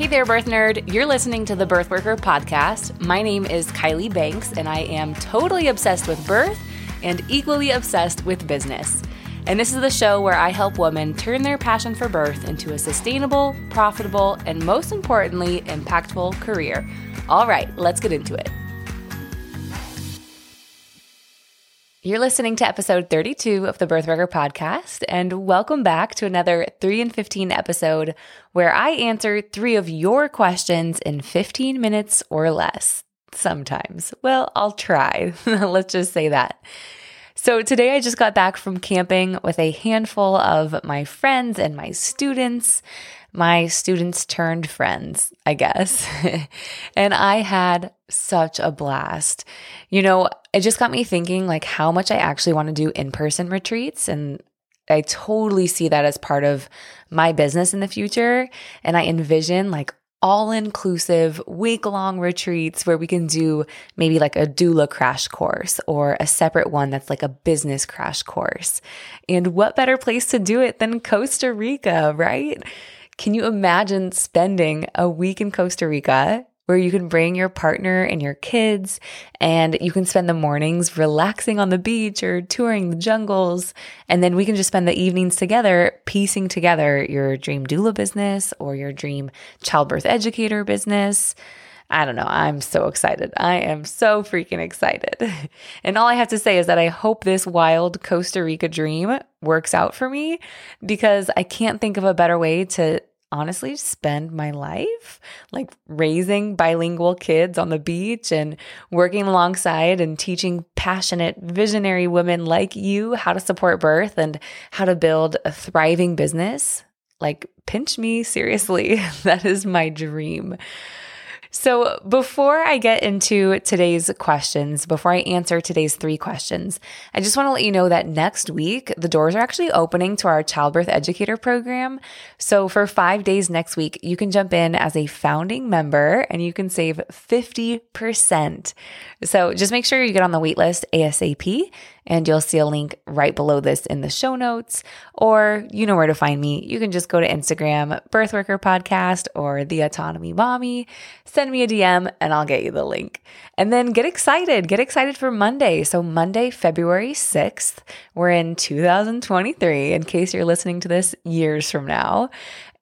Hey there, birth nerd. You're listening to the Birth Worker podcast. My name is Kylie Banks, and I am totally obsessed with birth and equally obsessed with business. And this is the show where I help women turn their passion for birth into a sustainable, profitable, and most importantly, impactful career. All right, let's get into it. You're listening to episode 32 of the Birthworker podcast, and welcome back to another 3 and 15 episode where I answer three of your questions in 15 minutes or less. Sometimes. Well, I'll try. Let's just say that. So, today I just got back from camping with a handful of my friends and my students my students turned friends, I guess. and I had such a blast. You know, it just got me thinking like how much I actually want to do in person retreats. And I totally see that as part of my business in the future. And I envision like all inclusive week long retreats where we can do maybe like a doula crash course or a separate one that's like a business crash course. And what better place to do it than Costa Rica, right? Can you imagine spending a week in Costa Rica where you can bring your partner and your kids and you can spend the mornings relaxing on the beach or touring the jungles. And then we can just spend the evenings together piecing together your dream doula business or your dream childbirth educator business. I don't know. I'm so excited. I am so freaking excited. And all I have to say is that I hope this wild Costa Rica dream works out for me because I can't think of a better way to honestly spend my life like raising bilingual kids on the beach and working alongside and teaching passionate visionary women like you how to support birth and how to build a thriving business. Like pinch me seriously. That is my dream so, before I get into today's questions, before I answer today's three questions, I just want to let you know that next week, the doors are actually opening to our childbirth educator program. So, for five days next week, you can jump in as a founding member and you can save 50%. So, just make sure you get on the waitlist ASAP and you'll see a link right below this in the show notes, or you know where to find me. You can just go to Instagram, Birthworker Podcast, or The Autonomy Mommy. Send me a DM and I'll get you the link. And then get excited. Get excited for Monday. So, Monday, February 6th, we're in 2023, in case you're listening to this years from now.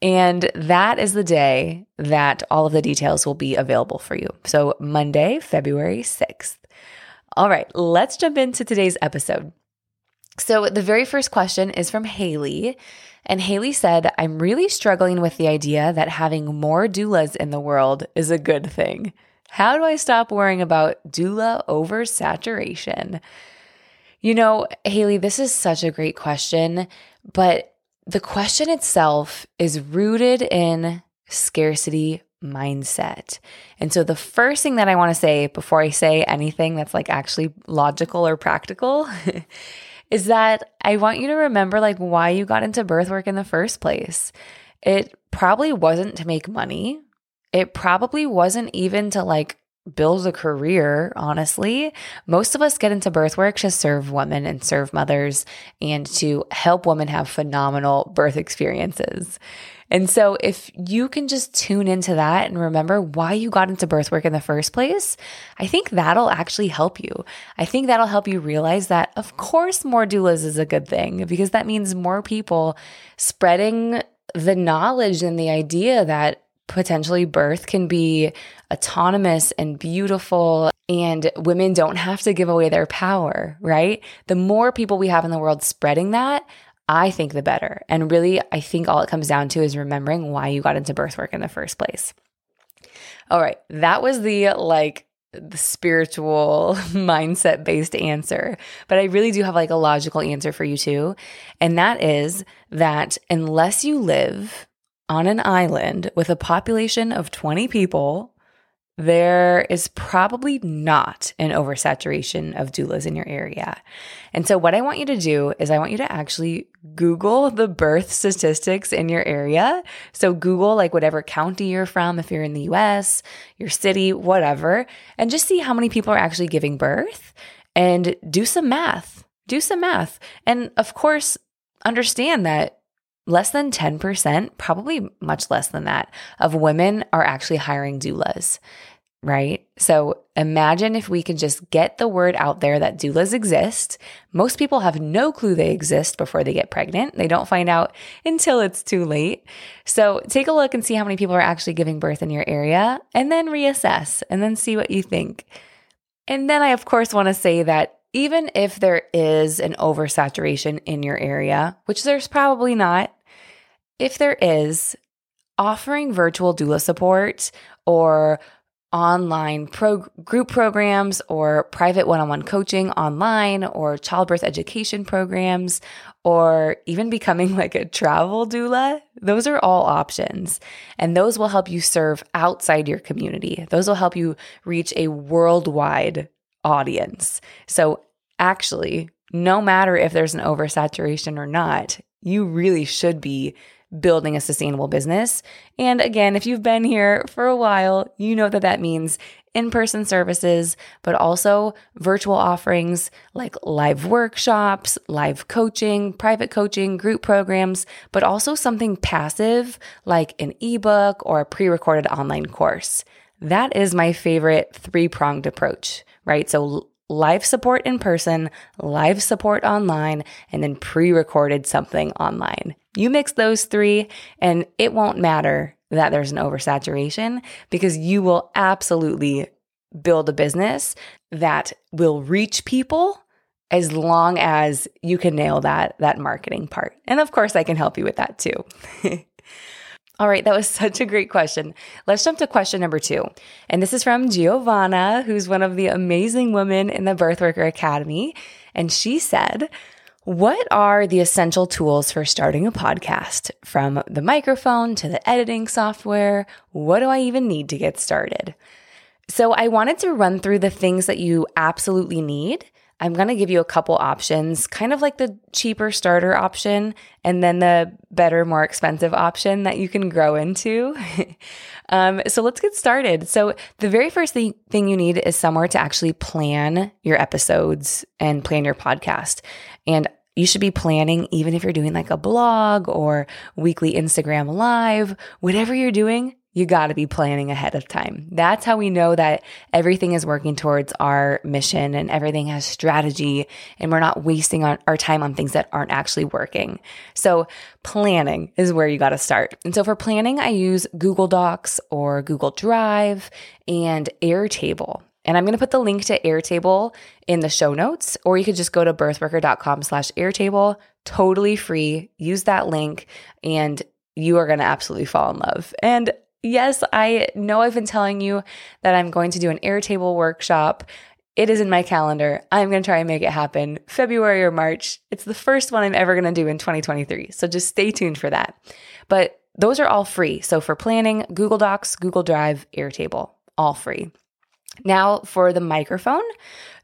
And that is the day that all of the details will be available for you. So, Monday, February 6th. All right, let's jump into today's episode. So, the very first question is from Haley. And Haley said, I'm really struggling with the idea that having more doulas in the world is a good thing. How do I stop worrying about doula oversaturation? You know, Haley, this is such a great question, but the question itself is rooted in scarcity mindset. And so the first thing that I want to say before I say anything that's like actually logical or practical is that I want you to remember like why you got into birth work in the first place. It probably wasn't to make money. It probably wasn't even to like build a career, honestly. Most of us get into birth work to serve women and serve mothers and to help women have phenomenal birth experiences. And so if you can just tune into that and remember why you got into birth work in the first place, I think that'll actually help you. I think that'll help you realize that, of course, more doulas is a good thing because that means more people spreading the knowledge and the idea that potentially birth can be autonomous and beautiful and women don't have to give away their power, right? The more people we have in the world spreading that, I think the better. And really, I think all it comes down to is remembering why you got into birth work in the first place. All right, that was the like the spiritual mindset based answer. But I really do have like a logical answer for you too. And that is that unless you live on an island with a population of 20 people, there is probably not an oversaturation of doulas in your area. And so, what I want you to do is, I want you to actually Google the birth statistics in your area. So, Google like whatever county you're from, if you're in the US, your city, whatever, and just see how many people are actually giving birth and do some math. Do some math. And of course, understand that less than 10%, probably much less than that, of women are actually hiring doulas right? So imagine if we could just get the word out there that doulas exist. Most people have no clue they exist before they get pregnant. They don't find out until it's too late. So take a look and see how many people are actually giving birth in your area and then reassess and then see what you think. And then I, of course, want to say that even if there is an oversaturation in your area, which there's probably not, if there is, offering virtual doula support or online pro- group programs or private one on one coaching online or childbirth education programs or even becoming like a travel doula. Those are all options. And those will help you serve outside your community. Those will help you reach a worldwide audience. So, actually, no matter if there's an oversaturation or not, you really should be building a sustainable business. And again, if you've been here for a while, you know that that means in person services, but also virtual offerings like live workshops, live coaching, private coaching, group programs, but also something passive like an ebook or a pre recorded online course. That is my favorite three pronged approach, right? So live support in person, live support online, and then pre recorded something online. You mix those three, and it won't matter that there's an oversaturation because you will absolutely build a business that will reach people as long as you can nail that that marketing part. And of course I can help you with that too. All right, that was such a great question. Let's jump to question number two. And this is from Giovanna, who's one of the amazing women in the Birthworker Academy. And she said, What are the essential tools for starting a podcast? From the microphone to the editing software, what do I even need to get started? So I wanted to run through the things that you absolutely need I'm going to give you a couple options, kind of like the cheaper starter option and then the better, more expensive option that you can grow into. um, so let's get started. So, the very first thing, thing you need is somewhere to actually plan your episodes and plan your podcast. And you should be planning, even if you're doing like a blog or weekly Instagram live, whatever you're doing, you got to be planning ahead of time. That's how we know that everything is working towards our mission and everything has strategy and we're not wasting our time on things that aren't actually working. So planning is where you got to start. And so for planning, I use Google Docs or Google Drive and Airtable. And I'm going to put the link to Airtable in the show notes, or you could just go to birthworker.com slash Airtable, totally free. Use that link and you are going to absolutely fall in love. And Yes, I know I've been telling you that I'm going to do an Airtable workshop. It is in my calendar. I'm going to try and make it happen February or March. It's the first one I'm ever going to do in 2023. So just stay tuned for that. But those are all free. So for planning, Google Docs, Google Drive, Airtable, all free. Now for the microphone,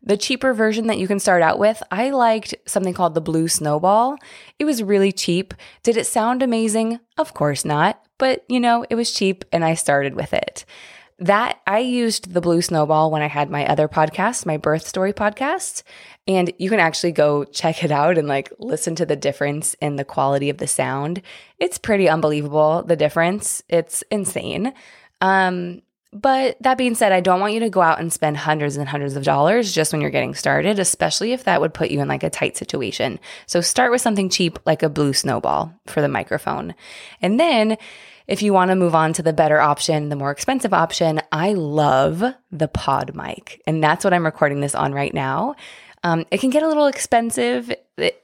the cheaper version that you can start out with, I liked something called the Blue Snowball. It was really cheap. Did it sound amazing? Of course not but you know, it was cheap and I started with it. That I used the Blue Snowball when I had my other podcast, my birth story podcast. And you can actually go check it out and like listen to the difference in the quality of the sound. It's pretty unbelievable, the difference. It's insane. Um, but that being said, I don't want you to go out and spend hundreds and hundreds of dollars just when you're getting started, especially if that would put you in like a tight situation. So start with something cheap like a blue snowball for the microphone. And then if you want to move on to the better option, the more expensive option, I love the pod mic. And that's what I'm recording this on right now. Um, it can get a little expensive.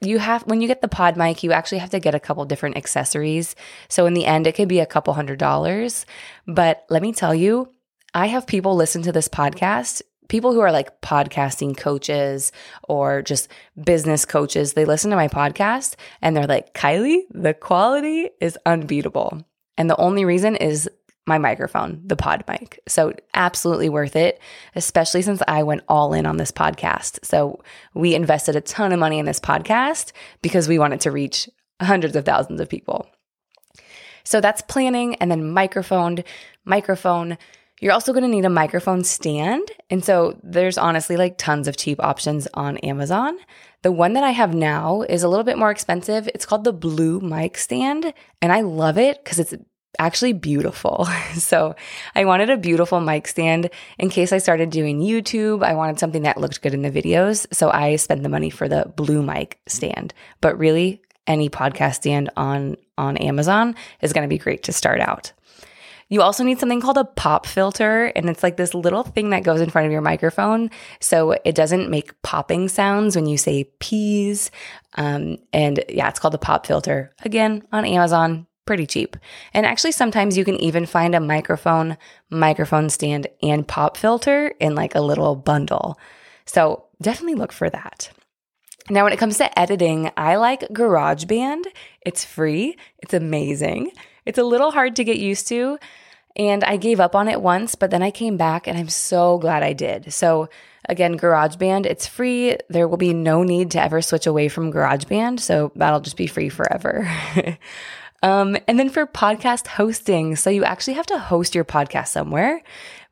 You have when you get the pod mic, you actually have to get a couple different accessories. So in the end, it could be a couple hundred dollars. But let me tell you, I have people listen to this podcast, people who are like podcasting coaches or just business coaches. They listen to my podcast and they're like, Kylie, the quality is unbeatable. And the only reason is my microphone, the pod mic. So, absolutely worth it, especially since I went all in on this podcast. So, we invested a ton of money in this podcast because we wanted to reach hundreds of thousands of people. So, that's planning and then microphone, microphone You're also going to need a microphone stand. And so there's honestly like tons of cheap options on Amazon. The one that I have now is a little bit more expensive. It's called the Blue Mic Stand, and I love it because it's actually beautiful. so I wanted a beautiful mic stand in case I started doing YouTube. I wanted something that looked good in the videos. So I spent the money for the blue mic stand. But really, any podcast stand on on Amazon is going to be great to start out. You also need something called a pop filter, and it's like this little thing that goes in front of your microphone so it doesn't make popping sounds when you say peas. Um, and yeah, it's called a pop filter. Again, on Amazon, pretty cheap. And actually, sometimes you can even find a microphone, microphone stand, and pop filter in like a little bundle. So definitely look for that. Now, when it comes to editing, I like GarageBand. It's free, it's amazing. It's a little hard to get used to. And I gave up on it once, but then I came back and I'm so glad I did. So, again, GarageBand, it's free. There will be no need to ever switch away from GarageBand. So, that'll just be free forever. um, and then for podcast hosting, so you actually have to host your podcast somewhere.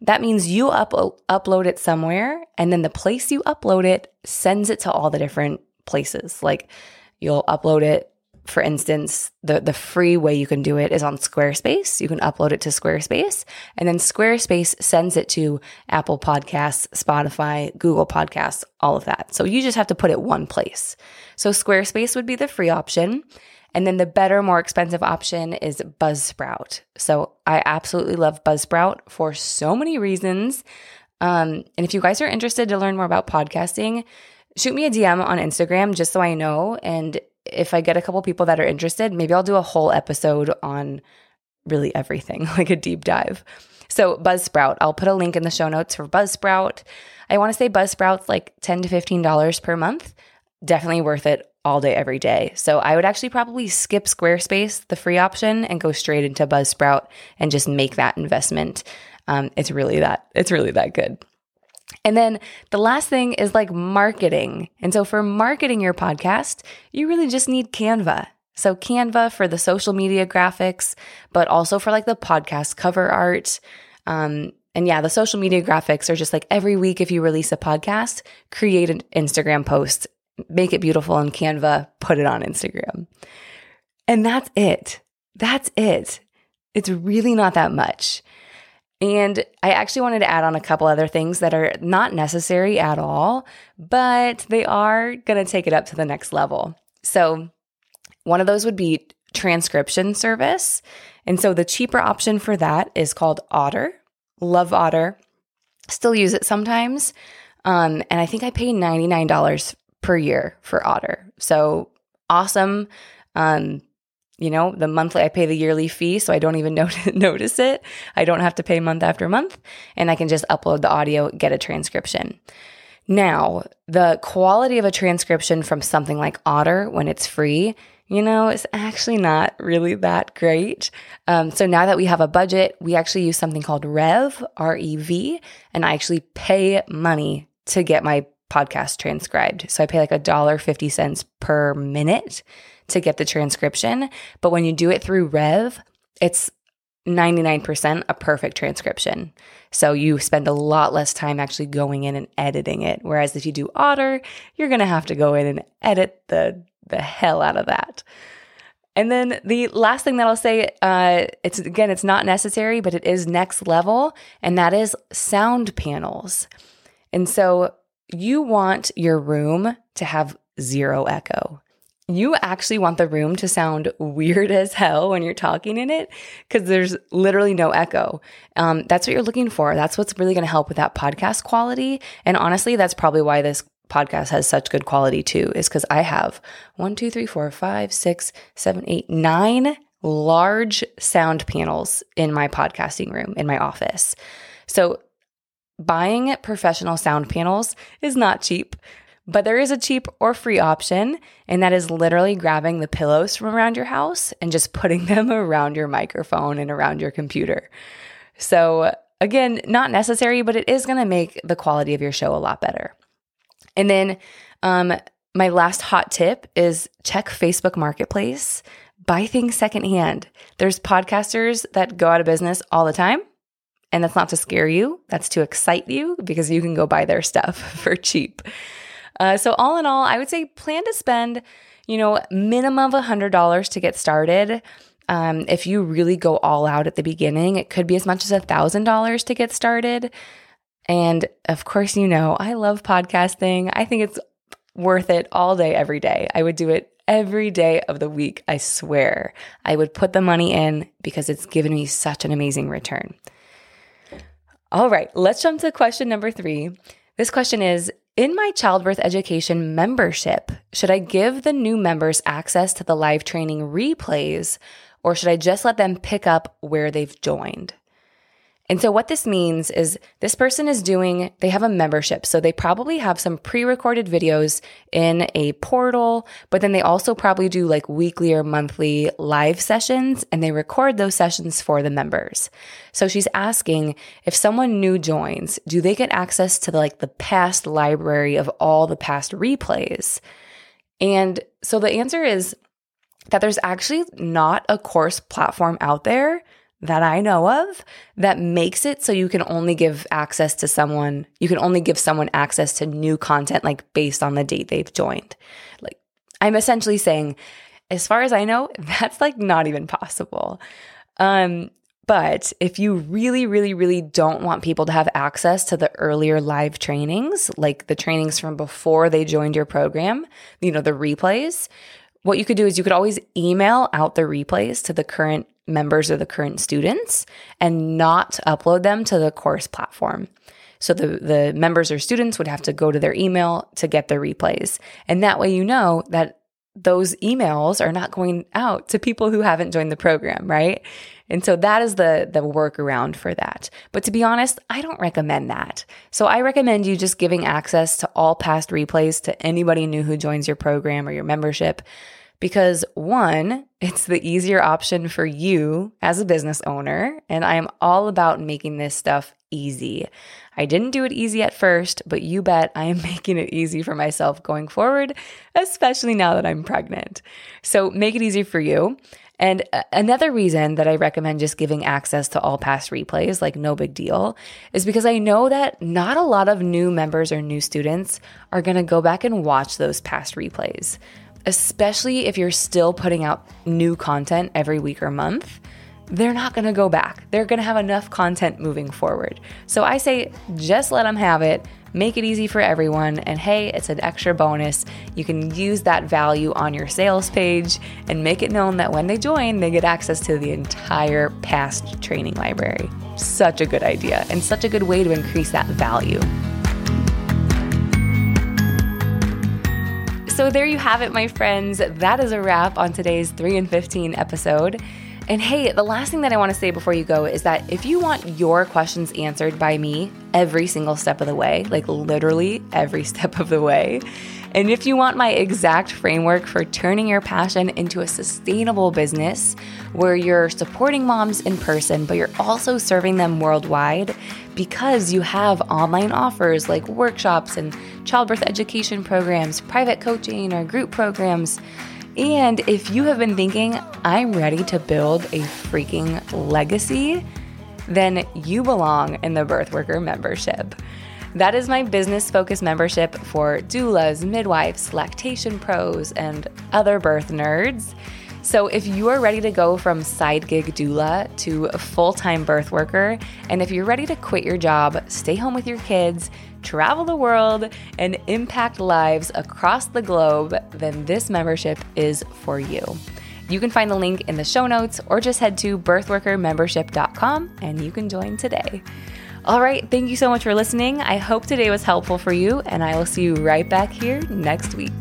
That means you up- upload it somewhere, and then the place you upload it sends it to all the different places. Like you'll upload it for instance, the, the free way you can do it is on Squarespace. You can upload it to Squarespace, and then Squarespace sends it to Apple Podcasts, Spotify, Google Podcasts, all of that. So you just have to put it one place. So Squarespace would be the free option. And then the better, more expensive option is Buzzsprout. So I absolutely love Buzzsprout for so many reasons. Um, and if you guys are interested to learn more about podcasting, shoot me a DM on Instagram just so I know. And if I get a couple people that are interested, maybe I'll do a whole episode on really everything, like a deep dive. So, Buzzsprout, I'll put a link in the show notes for Buzzsprout. I want to say Buzzsprout's like 10 to $15 per month. Definitely worth it all day, every day. So, I would actually probably skip Squarespace, the free option, and go straight into Buzzsprout and just make that investment. Um, it's really that, it's really that good. And then the last thing is like marketing. And so for marketing your podcast, you really just need Canva. So Canva for the social media graphics, but also for like the podcast cover art. Um, and yeah, the social media graphics are just like every week if you release a podcast, create an Instagram post, make it beautiful in Canva, put it on Instagram. And that's it. That's it. It's really not that much. And I actually wanted to add on a couple other things that are not necessary at all, but they are going to take it up to the next level. So, one of those would be transcription service. And so, the cheaper option for that is called Otter. Love Otter. Still use it sometimes. Um, and I think I pay $99 per year for Otter. So, awesome. Um, you know, the monthly, I pay the yearly fee, so I don't even notice it. I don't have to pay month after month, and I can just upload the audio, get a transcription. Now, the quality of a transcription from something like Otter when it's free, you know, is actually not really that great. Um, so now that we have a budget, we actually use something called Rev, R E V, and I actually pay money to get my podcast transcribed. So I pay like a dollar fifty cents per minute to get the transcription. But when you do it through Rev, it's 99% a perfect transcription. So you spend a lot less time actually going in and editing it. Whereas if you do Otter, you're going to have to go in and edit the, the hell out of that. And then the last thing that I'll say, uh, it's again, it's not necessary, but it is next level, and that is sound panels. And so you want your room to have zero echo you actually want the room to sound weird as hell when you're talking in it because there's literally no echo. Um, that's what you're looking for. That's what's really going to help with that podcast quality. And honestly, that's probably why this podcast has such good quality too, is because I have one, two, three, four, five, six, seven, eight, nine large sound panels in my podcasting room in my office. So buying professional sound panels is not cheap. But there is a cheap or free option, and that is literally grabbing the pillows from around your house and just putting them around your microphone and around your computer. So, again, not necessary, but it is going to make the quality of your show a lot better. And then, um, my last hot tip is check Facebook Marketplace, buy things secondhand. There's podcasters that go out of business all the time And that's not to scare you, that's to excite you because you can go buy their stuff for cheap. Uh, so, all in all, I would say plan to spend, you know, minimum of $100 to get started. Um, if you really go all out at the beginning, it could be as much as $1,000 to get started. And of course, you know, I love podcasting. I think it's worth it all day, every day. I would do it every day of the week, I swear. I would put the money in because it's given me such an amazing return. All right, let's jump to question number three. This question is In my childbirth education membership, should I give the new members access to the live training replays or should I just let them pick up where they've joined? And so, what this means is this person is doing, they have a membership. So, they probably have some pre recorded videos in a portal, but then they also probably do like weekly or monthly live sessions and they record those sessions for the members. So, she's asking if someone new joins, do they get access to the, like the past library of all the past replays? And so, the answer is that there's actually not a course platform out there that I know of that makes it so you can only give access to someone, you can only give someone access to new content like based on the date they've joined. Like I'm essentially saying, as far as I know, that's like not even possible. Um, but if you really, really, really don't want people to have access to the earlier live trainings, like the trainings from before they joined your program, you know, the replays, what you could do is you could always email out the replays to the current members or the current students and not upload them to the course platform. So the, the members or students would have to go to their email to get their replays. And that way you know that those emails are not going out to people who haven't joined the program, right? And so that is the the workaround for that. But to be honest, I don't recommend that. So I recommend you just giving access to all past replays to anybody new who joins your program or your membership because one, it's the easier option for you as a business owner. And I am all about making this stuff easy. I didn't do it easy at first, but you bet I am making it easy for myself going forward, especially now that I'm pregnant. So make it easy for you. And uh, another reason that I recommend just giving access to all past replays, like no big deal, is because I know that not a lot of new members or new students are going to go back and watch those past replays especially if you're still putting out new content every week or month, they're not to go back. They're to have enough content moving forward. So I say just let them have it, make it easy for everyone, and hey, it's an extra bonus. You can use that value on your sales page and make it known that when they join, they get access to the entire past training library. Such a good idea and such a good way to increase that value. So there you have it, my friends. That is a wrap on today's 3 and 15 episode. And hey, the last thing that I want to say before you go is that if you want your questions answered by me every single step of the way, like literally every step of the way, and if you want my exact framework for turning your passion into a sustainable business where you're supporting moms in person, but you're also serving them worldwide because you have online offers like workshops and childbirth education programs, private coaching, or group programs. And if you have been thinking, I'm ready to build a freaking legacy, then you belong in the Birth Worker membership. That is my business focused membership for doulas, midwives, lactation pros, and other birth nerds. So, if you are ready to go from side gig doula to full time birth worker, and if you're ready to quit your job, stay home with your kids, travel the world, and impact lives across the globe, then this membership is for you. You can find the link in the show notes or just head to birthworkermembership.com and you can join today. All right, thank you so much for listening. I hope today was helpful for you, and I will see you right back here next week.